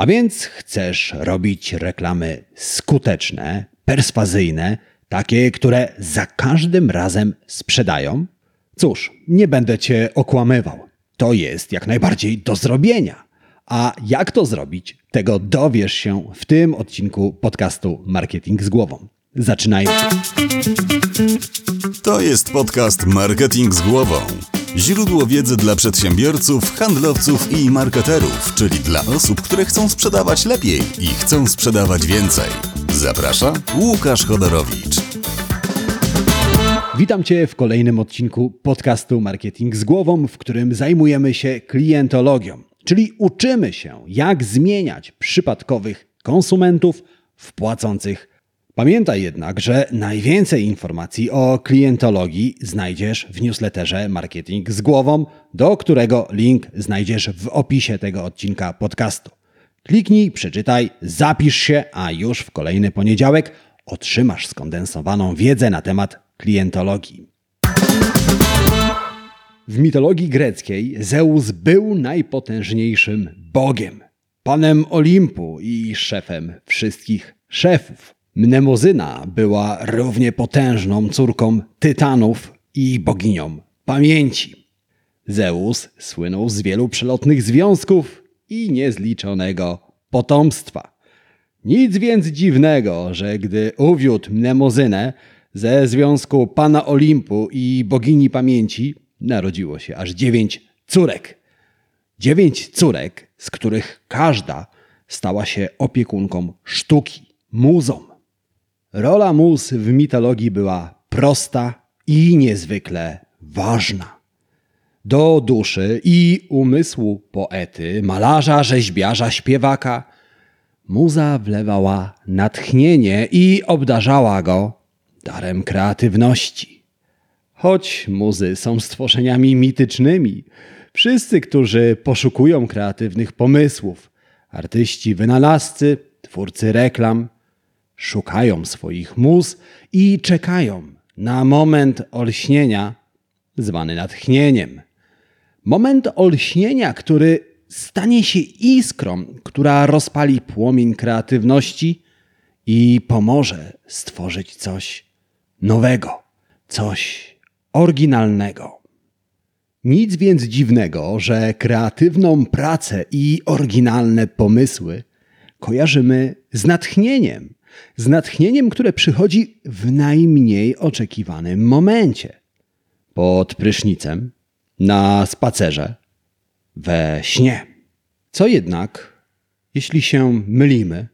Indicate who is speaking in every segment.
Speaker 1: A więc chcesz robić reklamy skuteczne, perswazyjne, takie, które za każdym razem sprzedają? Cóż, nie będę cię okłamywał. To jest jak najbardziej do zrobienia. A jak to zrobić, tego dowiesz się w tym odcinku podcastu Marketing z głową. Zaczynajmy.
Speaker 2: To jest podcast Marketing z głową. Źródło wiedzy dla przedsiębiorców, handlowców i marketerów, czyli dla osób, które chcą sprzedawać lepiej i chcą sprzedawać więcej. Zaprasza Łukasz Chodorowicz.
Speaker 1: Witam Cię w kolejnym odcinku podcastu Marketing z głową, w którym zajmujemy się klientologią, czyli uczymy się, jak zmieniać przypadkowych konsumentów w płacących Pamiętaj jednak, że najwięcej informacji o klientologii znajdziesz w newsletterze Marketing z głową, do którego link znajdziesz w opisie tego odcinka podcastu. Kliknij, przeczytaj, zapisz się, a już w kolejny poniedziałek otrzymasz skondensowaną wiedzę na temat klientologii. W mitologii greckiej Zeus był najpotężniejszym bogiem, panem Olimpu i szefem wszystkich szefów. Mnemozyna była równie potężną córką tytanów i boginią pamięci. Zeus słynął z wielu przelotnych związków i niezliczonego potomstwa. Nic więc dziwnego, że gdy uwiódł Mnemozynę ze związku pana Olimpu i bogini pamięci, narodziło się aż dziewięć córek. Dziewięć córek, z których każda stała się opiekunką sztuki, muzą. Rola mus w mitologii była prosta i niezwykle ważna. Do duszy i umysłu poety, malarza, rzeźbiarza, śpiewaka muza wlewała natchnienie i obdarzała go darem kreatywności. Choć muzy są stworzeniami mitycznymi, wszyscy, którzy poszukują kreatywnych pomysłów, artyści, wynalazcy, twórcy reklam, szukają swoich mus i czekają na moment olśnienia, zwany natchnieniem. Moment olśnienia, który stanie się iskrą, która rozpali płomień kreatywności i pomoże stworzyć coś nowego, coś oryginalnego. Nic więc dziwnego, że kreatywną pracę i oryginalne pomysły kojarzymy z natchnieniem, z natchnieniem, które przychodzi w najmniej oczekiwanym momencie. Pod prysznicem, na spacerze, we śnie. Co jednak, jeśli się mylimy?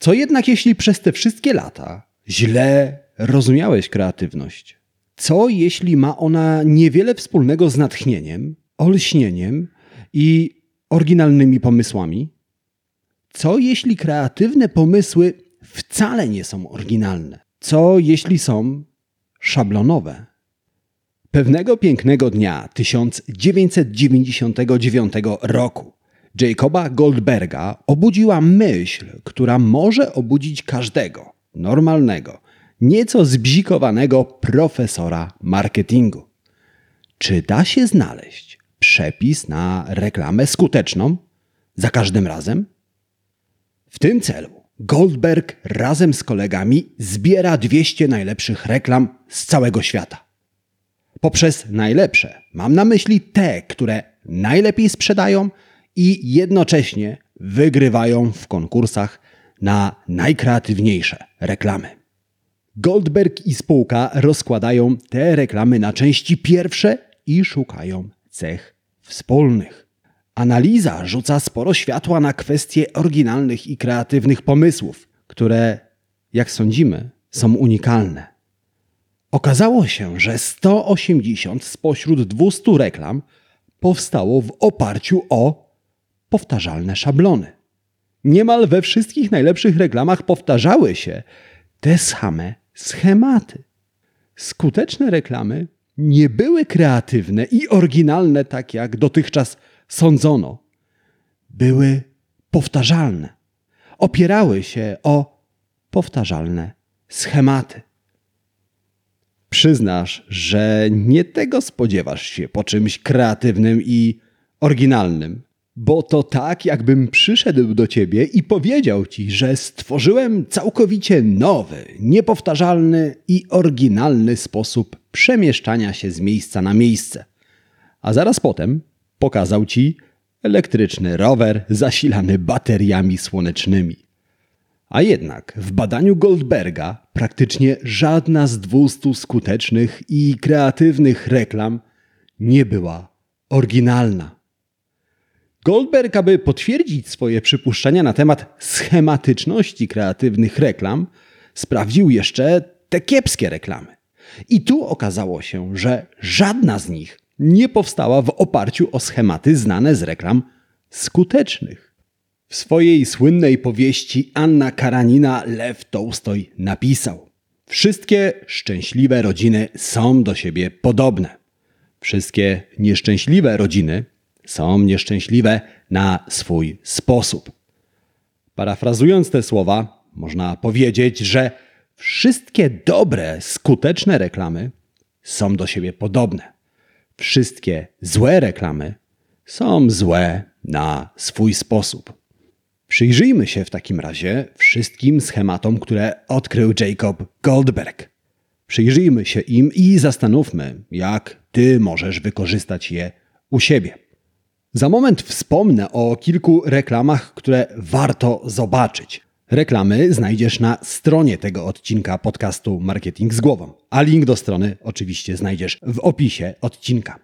Speaker 1: Co jednak, jeśli przez te wszystkie lata źle rozumiałeś kreatywność? Co jeśli ma ona niewiele wspólnego z natchnieniem, olśnieniem i oryginalnymi pomysłami? Co jeśli kreatywne pomysły wcale nie są oryginalne. Co jeśli są szablonowe? Pewnego pięknego dnia 1999 roku Jacoba Goldberga obudziła myśl, która może obudzić każdego normalnego, nieco zbzikowanego profesora marketingu. Czy da się znaleźć przepis na reklamę skuteczną za każdym razem? W tym celu Goldberg razem z kolegami zbiera 200 najlepszych reklam z całego świata. Poprzez najlepsze mam na myśli te, które najlepiej sprzedają i jednocześnie wygrywają w konkursach na najkreatywniejsze reklamy. Goldberg i spółka rozkładają te reklamy na części pierwsze i szukają cech wspólnych. Analiza rzuca sporo światła na kwestie oryginalnych i kreatywnych pomysłów, które, jak sądzimy, są unikalne. Okazało się, że 180 spośród 200 reklam powstało w oparciu o powtarzalne szablony. Niemal we wszystkich najlepszych reklamach powtarzały się te same schematy. Skuteczne reklamy nie były kreatywne i oryginalne tak jak dotychczas sądzono, były powtarzalne. Opierały się o powtarzalne schematy. Przyznasz, że nie tego spodziewasz się po czymś kreatywnym i oryginalnym. Bo to tak, jakbym przyszedł do ciebie i powiedział ci, że stworzyłem całkowicie nowy, niepowtarzalny i oryginalny sposób przemieszczania się z miejsca na miejsce. A zaraz potem pokazał ci elektryczny rower zasilany bateriami słonecznymi. A jednak w badaniu Goldberga praktycznie żadna z 200 skutecznych i kreatywnych reklam nie była oryginalna. Goldberg, aby potwierdzić swoje przypuszczenia na temat schematyczności kreatywnych reklam, sprawdził jeszcze te kiepskie reklamy. I tu okazało się, że żadna z nich nie powstała w oparciu o schematy znane z reklam skutecznych. W swojej słynnej powieści Anna Karanina Lew Tołstoj napisał: Wszystkie szczęśliwe rodziny są do siebie podobne. Wszystkie nieszczęśliwe rodziny są nieszczęśliwe na swój sposób. Parafrazując te słowa, można powiedzieć, że wszystkie dobre, skuteczne reklamy są do siebie podobne. Wszystkie złe reklamy są złe na swój sposób. Przyjrzyjmy się w takim razie wszystkim schematom, które odkrył Jacob Goldberg. Przyjrzyjmy się im i zastanówmy, jak ty możesz wykorzystać je u siebie. Za moment wspomnę o kilku reklamach, które warto zobaczyć. Reklamy znajdziesz na stronie tego odcinka podcastu Marketing z Głową, a link do strony oczywiście znajdziesz w opisie odcinka.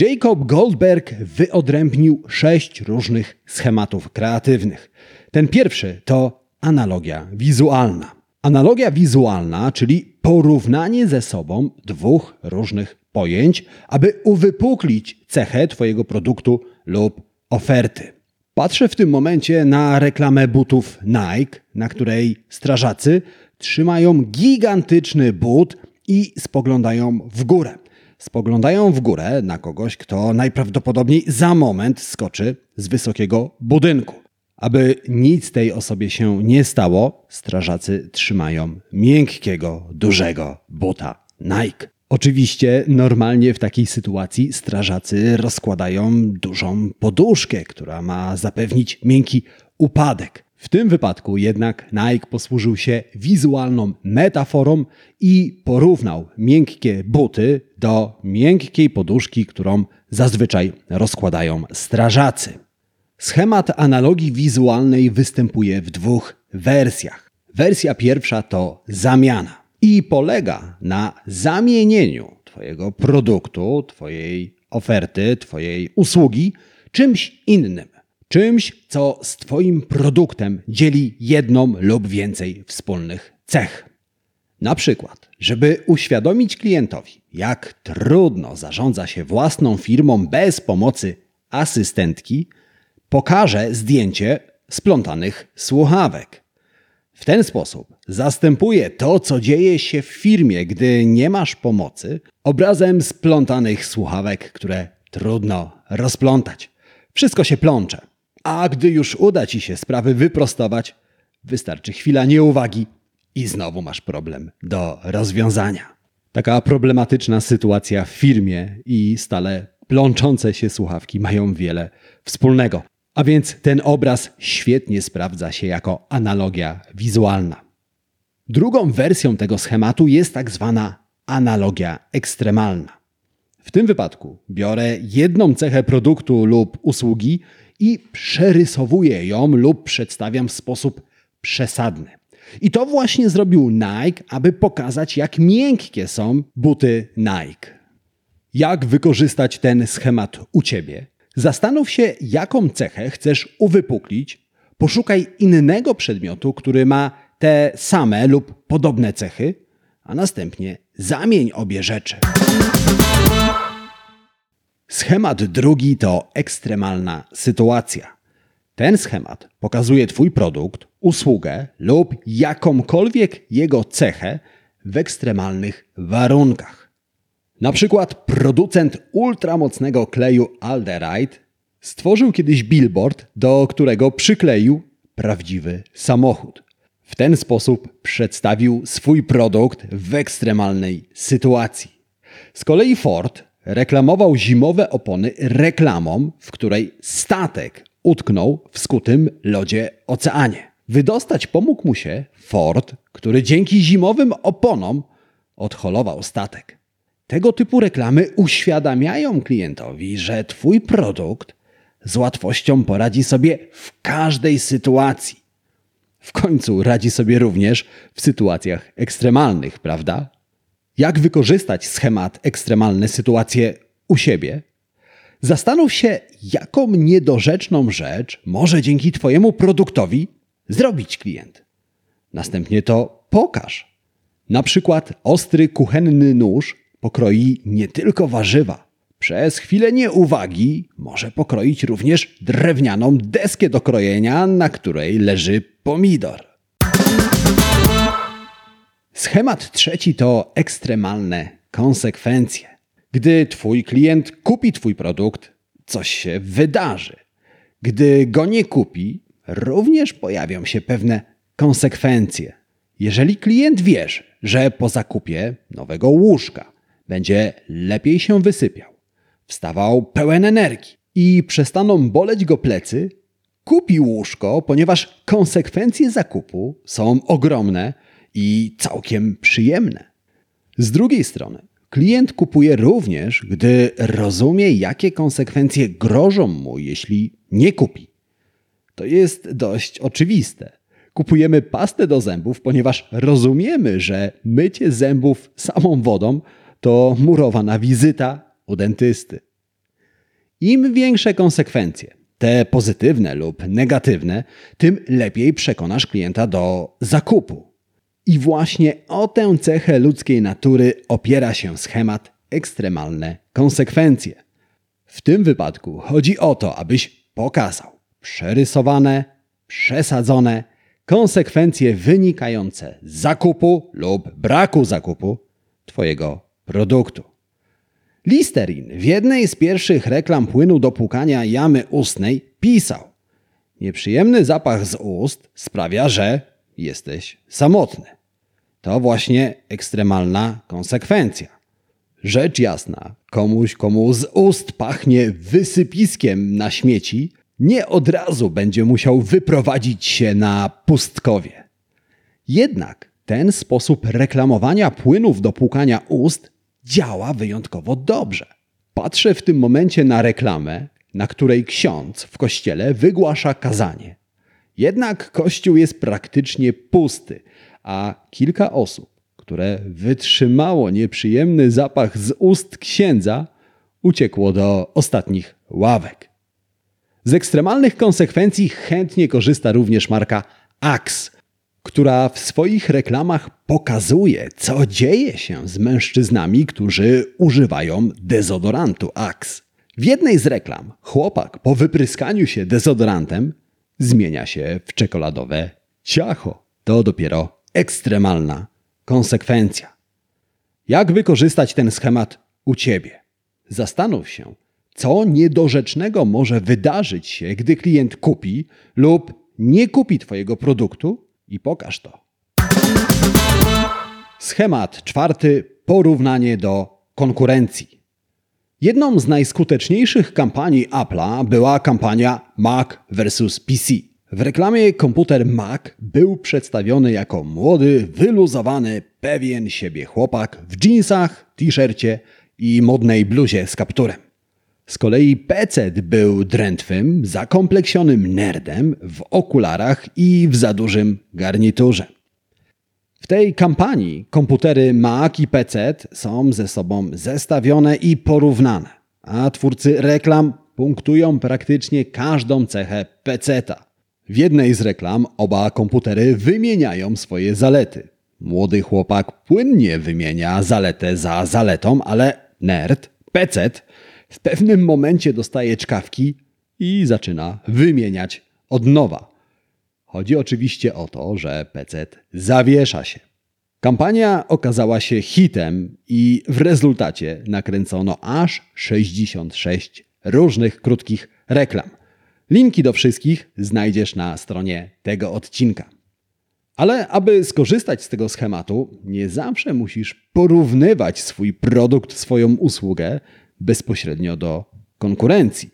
Speaker 1: Jacob Goldberg wyodrębnił sześć różnych schematów kreatywnych. Ten pierwszy to analogia wizualna. Analogia wizualna, czyli porównanie ze sobą dwóch różnych pojęć, aby uwypuklić cechę Twojego produktu lub oferty. Patrzę w tym momencie na reklamę butów Nike, na której strażacy trzymają gigantyczny but i spoglądają w górę. Spoglądają w górę na kogoś, kto najprawdopodobniej za moment skoczy z wysokiego budynku. Aby nic tej osobie się nie stało, strażacy trzymają miękkiego, dużego buta Nike. Oczywiście normalnie w takiej sytuacji strażacy rozkładają dużą poduszkę, która ma zapewnić miękki upadek. W tym wypadku jednak Nike posłużył się wizualną metaforą i porównał miękkie buty do miękkiej poduszki, którą zazwyczaj rozkładają strażacy. Schemat analogii wizualnej występuje w dwóch wersjach. Wersja pierwsza to zamiana i polega na zamienieniu Twojego produktu, Twojej oferty, Twojej usługi czymś innym. Czymś, co z Twoim produktem dzieli jedną lub więcej wspólnych cech. Na przykład, żeby uświadomić klientowi, jak trudno zarządza się własną firmą bez pomocy asystentki, pokażę zdjęcie splątanych słuchawek. W ten sposób zastępuje to, co dzieje się w firmie, gdy nie masz pomocy, obrazem splątanych słuchawek, które trudno rozplątać. Wszystko się plącze, a gdy już uda ci się sprawy wyprostować, wystarczy chwila nieuwagi i znowu masz problem do rozwiązania. Taka problematyczna sytuacja w firmie i stale plączące się słuchawki mają wiele wspólnego. A więc ten obraz świetnie sprawdza się jako analogia wizualna. Drugą wersją tego schematu jest tak zwana analogia ekstremalna. W tym wypadku biorę jedną cechę produktu lub usługi i przerysowuję ją lub przedstawiam w sposób przesadny. I to właśnie zrobił Nike, aby pokazać, jak miękkie są buty Nike. Jak wykorzystać ten schemat u ciebie? Zastanów się, jaką cechę chcesz uwypuklić. Poszukaj innego przedmiotu, który ma te same lub podobne cechy, a następnie zamień obie rzeczy. Schemat drugi to ekstremalna sytuacja. Ten schemat pokazuje Twój produkt, usługę lub jakąkolwiek jego cechę w ekstremalnych warunkach. Na przykład producent ultramocnego kleju Alderite stworzył kiedyś billboard, do którego przykleił prawdziwy samochód. W ten sposób przedstawił swój produkt w ekstremalnej sytuacji. Z kolei Ford reklamował zimowe opony reklamą, w której statek utknął w skutym lodzie oceanie. Wydostać pomógł mu się Ford, który dzięki zimowym oponom odholował statek. Tego typu reklamy uświadamiają klientowi, że Twój produkt z łatwością poradzi sobie w każdej sytuacji. W końcu radzi sobie również w sytuacjach ekstremalnych, prawda? Jak wykorzystać schemat ekstremalne sytuacje u siebie? Zastanów się, jaką niedorzeczną rzecz może dzięki Twojemu produktowi zrobić klient. Następnie to pokaż. Na przykład ostry kuchenny nóż pokroi nie tylko warzywa. Przez chwilę nieuwagi może pokroić również drewnianą deskę do krojenia, na której leży pomidor. Schemat trzeci to ekstremalne konsekwencje. Gdy Twój klient kupi Twój produkt, coś się wydarzy. Gdy go nie kupi, również pojawią się pewne konsekwencje. Jeżeli klient wierzy, że po zakupie nowego łóżka będzie lepiej się wysypiał, wstawał pełen energii i przestaną boleć go plecy, kupi łóżko, ponieważ konsekwencje zakupu są ogromne i całkiem przyjemne. Z drugiej strony, klient kupuje również, gdy rozumie, jakie konsekwencje grożą mu, jeśli nie kupi. To jest dość oczywiste. Kupujemy pastę do zębów, ponieważ rozumiemy, że mycie zębów samą wodą to murowana wizyta u dentysty. Im większe konsekwencje, te pozytywne lub negatywne, tym lepiej przekonasz klienta do zakupu. I właśnie o tę cechę ludzkiej natury opiera się schemat ekstremalne konsekwencje. W tym wypadku chodzi o to, abyś pokazał przerysowane, przesadzone konsekwencje wynikające z zakupu lub braku zakupu Twojego produktu. Listerin w jednej z pierwszych reklam płynu do płukania jamy ustnej pisał: Nieprzyjemny zapach z ust sprawia, że jesteś samotny. To właśnie ekstremalna konsekwencja. Rzecz jasna, komuś, komu z ust pachnie wysypiskiem na śmieci, nie od razu będzie musiał wyprowadzić się na pustkowie. Jednak ten sposób reklamowania płynów do płukania ust działa wyjątkowo dobrze. Patrzę w tym momencie na reklamę, na której ksiądz w kościele wygłasza kazanie. Jednak kościół jest praktycznie pusty, a kilka osób, które wytrzymało nieprzyjemny zapach z ust księdza, uciekło do ostatnich ławek. Z ekstremalnych konsekwencji chętnie korzysta również marka Axe, która w swoich reklamach pokazuje, co dzieje się z mężczyznami, którzy używają dezodorantu Axe. W jednej z reklam chłopak po wypryskaniu się dezodorantem zmienia się w czekoladowe ciacho. To dopiero ekstremalna konsekwencja. Jak wykorzystać ten schemat u ciebie? Zastanów się, co niedorzecznego może wydarzyć się, gdy klient kupi lub nie kupi Twojego produktu i pokaż to. Schemat czwarty porównanie do konkurencji. Jedną z najskuteczniejszych kampanii Apple'a była kampania Mac vs PC. W reklamie komputer Mac był przedstawiony jako młody, wyluzowany, pewien siebie chłopak w jeansach, t-shircie i modnej bluzie z kapturem. Z kolei PC był drętwym, zakompleksionym nerdem w okularach i w za dużym garniturze. W tej kampanii komputery Mac i PC są ze sobą zestawione i porównane, a twórcy reklam punktują praktycznie każdą cechę PC-ta. W jednej z reklam oba komputery wymieniają swoje zalety. Młody chłopak płynnie wymienia zaletę za zaletą, ale nerd, PC w pewnym momencie dostaje czkawki i zaczyna wymieniać od nowa. Chodzi oczywiście o to, że PC zawiesza się. Kampania okazała się hitem i w rezultacie nakręcono aż 66 różnych krótkich reklam. Linki do wszystkich znajdziesz na stronie tego odcinka. Ale aby skorzystać z tego schematu, nie zawsze musisz porównywać swój produkt, swoją usługę bezpośrednio do konkurencji.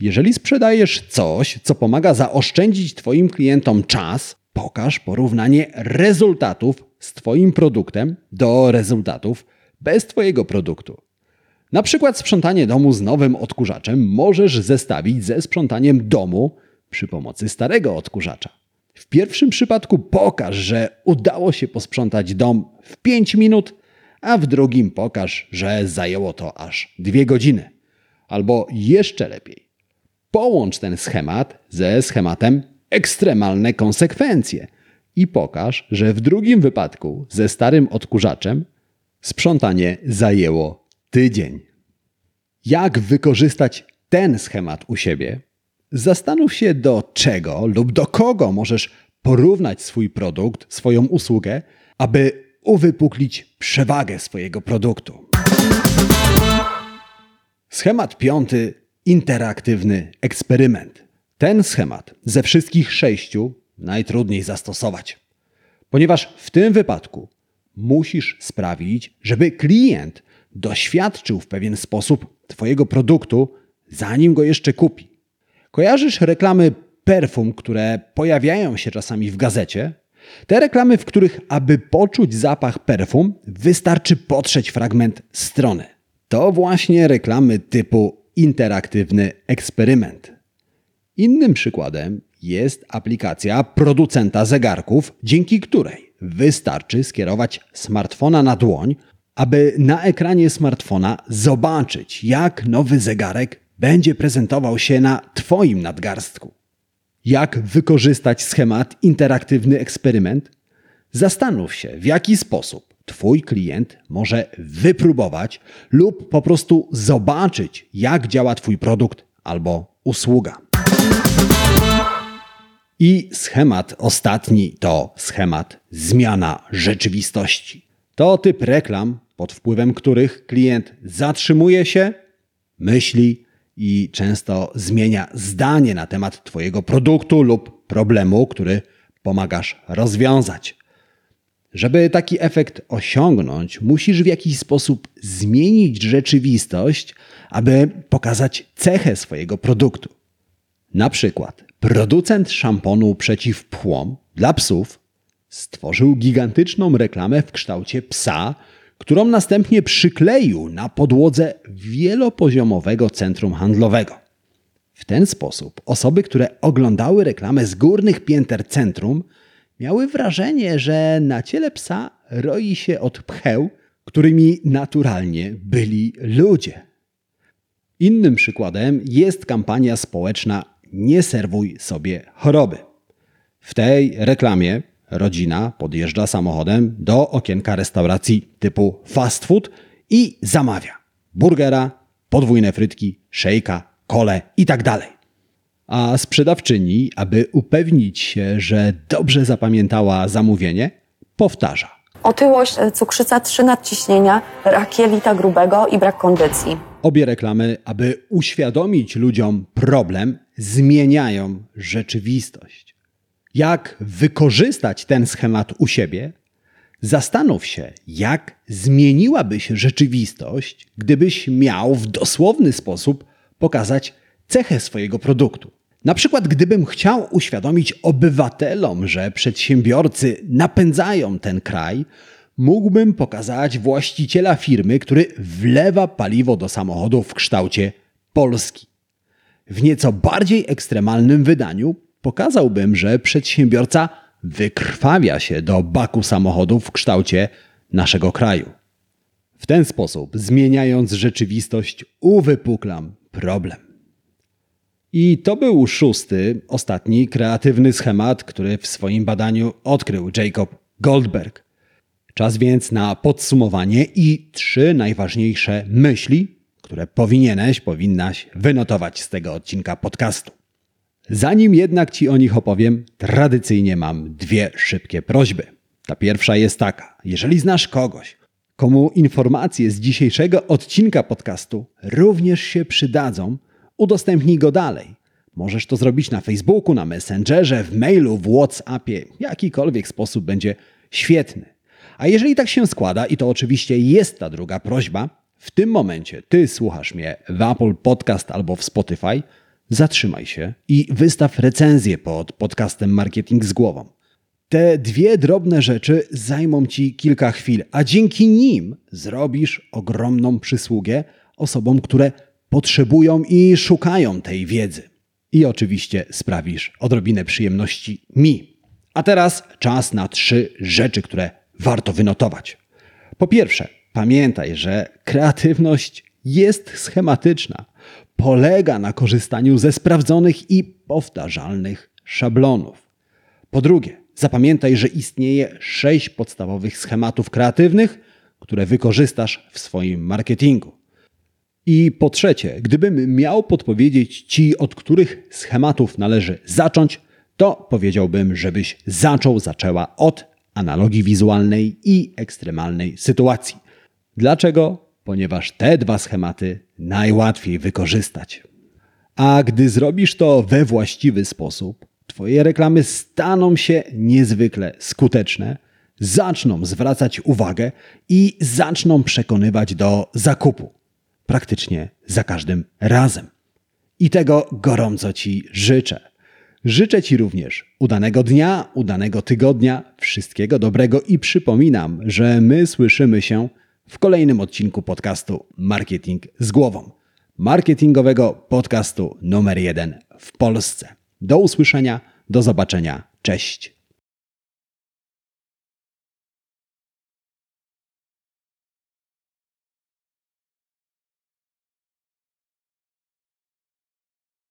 Speaker 1: Jeżeli sprzedajesz coś, co pomaga zaoszczędzić Twoim klientom czas, pokaż porównanie rezultatów z Twoim produktem do rezultatów bez Twojego produktu. Na przykład sprzątanie domu z nowym odkurzaczem możesz zestawić ze sprzątaniem domu przy pomocy starego odkurzacza. W pierwszym przypadku pokaż, że udało się posprzątać dom w 5 minut, a w drugim pokaż, że zajęło to aż 2 godziny. Albo jeszcze lepiej, połącz ten schemat ze schematem ekstremalne konsekwencje i pokaż, że w drugim wypadku ze starym odkurzaczem sprzątanie zajęło tydzień. Jak wykorzystać ten schemat u siebie? Zastanów się, do czego lub do kogo możesz porównać swój produkt, swoją usługę, aby uwypuklić przewagę swojego produktu. Schemat piąty interaktywny eksperyment. Ten schemat ze wszystkich sześciu najtrudniej zastosować, ponieważ w tym wypadku musisz sprawić, żeby klient doświadczył w pewien sposób Twojego produktu, zanim go jeszcze kupi. Kojarzysz reklamy perfum, które pojawiają się czasami w gazecie? Te reklamy, w których, aby poczuć zapach perfum, wystarczy potrzeć fragment strony. To właśnie reklamy typu interaktywny eksperyment. Innym przykładem jest aplikacja producenta zegarków, dzięki której wystarczy skierować smartfona na dłoń, aby na ekranie smartfona zobaczyć, jak nowy zegarek będzie prezentował się na Twoim nadgarstku. Jak wykorzystać schemat interaktywny eksperyment? Zastanów się, w jaki sposób Twój klient może wypróbować lub po prostu zobaczyć, jak działa Twój produkt albo usługa. I schemat ostatni to schemat zmiana rzeczywistości. To typ reklam, pod wpływem których klient zatrzymuje się, myśli i często zmienia zdanie na temat Twojego produktu lub problemu, który pomagasz rozwiązać. Żeby taki efekt osiągnąć, musisz w jakiś sposób zmienić rzeczywistość, aby pokazać cechę swojego produktu. Na przykład producent szamponu przeciw płom dla psów stworzył gigantyczną reklamę w kształcie psa, którą następnie przykleił na podłodze wielopoziomowego centrum handlowego. W ten sposób osoby, które oglądały reklamę z górnych pięter centrum, miały wrażenie, że na ciele psa roi się od pcheł, którymi naturalnie byli ludzie. Innym przykładem jest kampania społeczna Nie serwuj sobie choroby. W tej reklamie rodzina podjeżdża samochodem do okienka restauracji typu fast food i zamawia burgera, podwójne frytki, szejka, kole itd. Tak A sprzedawczyni, aby upewnić się, że dobrze zapamiętała zamówienie, powtarza.
Speaker 3: Otyłość, e, cukrzyca, trzy nadciśnienia, rak jelita grubego i brak kondycji.
Speaker 1: Obie reklamy, aby uświadomić ludziom problem, zmieniają rzeczywistość. Jak wykorzystać ten schemat u siebie? Zastanów się, jak zmieniłaby się rzeczywistość, gdybyś miał w dosłowny sposób pokazać cechę swojego produktu. Na przykład, gdybym chciał uświadomić obywatelom, że przedsiębiorcy napędzają ten kraj, mógłbym pokazać właściciela firmy, który wlewa paliwo do samochodu w kształcie Polski. W nieco bardziej ekstremalnym wydaniu pokazałbym, że przedsiębiorca wykrwawia się do baku samochodów w kształcie naszego kraju. W ten sposób, zmieniając rzeczywistość, uwypuklam problem. I to był szósty, ostatni kreatywny schemat, który w swoim badaniu odkrył Jacob Goldberg. Czas więc na podsumowanie i trzy najważniejsze myśli, które powinieneś, powinnaś wynotować z tego odcinka podcastu. Zanim jednak Ci o nich opowiem, tradycyjnie mam dwie szybkie prośby. Ta pierwsza jest taka: jeżeli znasz kogoś, komu informacje z dzisiejszego odcinka podcastu również się przydadzą, udostępnij go dalej. Możesz to zrobić na Facebooku, na Messengerze, w mailu, w WhatsAppie. Jakikolwiek sposób będzie świetny. A jeżeli tak się składa, i to oczywiście jest ta druga prośba, w tym momencie ty słuchasz mnie w Apple Podcast albo w Spotify, zatrzymaj się i wystaw recenzję pod podcastem Marketing z głową. Te dwie drobne rzeczy zajmą ci kilka chwil, a dzięki nim zrobisz ogromną przysługę osobom, które potrzebują i szukają tej wiedzy. I oczywiście sprawisz odrobinę przyjemności mi. A teraz czas na trzy rzeczy, które warto wynotować. Po pierwsze, pamiętaj, że kreatywność jest schematyczna. Polega na korzystaniu ze sprawdzonych i powtarzalnych szablonów. Po drugie, zapamiętaj, że istnieje sześć podstawowych schematów kreatywnych, które wykorzystasz w swoim marketingu. I po trzecie, gdybym miał podpowiedzieć Ci, od których schematów należy zacząć, to powiedziałbym, żebyś zaczął, zaczęła od analogii wizualnej i ekstremalnej sytuacji. Dlaczego? Ponieważ te dwa schematy najłatwiej wykorzystać. A gdy zrobisz to we właściwy sposób, Twoje reklamy staną się niezwykle skuteczne, zaczną zwracać uwagę i zaczną przekonywać do zakupu. Praktycznie za każdym razem. I tego gorąco Ci życzę. Życzę Ci również udanego dnia, udanego tygodnia, wszystkiego dobrego i przypominam, że my słyszymy się w kolejnym odcinku podcastu Marketing z głową. Marketingowego podcastu numer jeden w Polsce. Do usłyszenia, do zobaczenia. Cześć.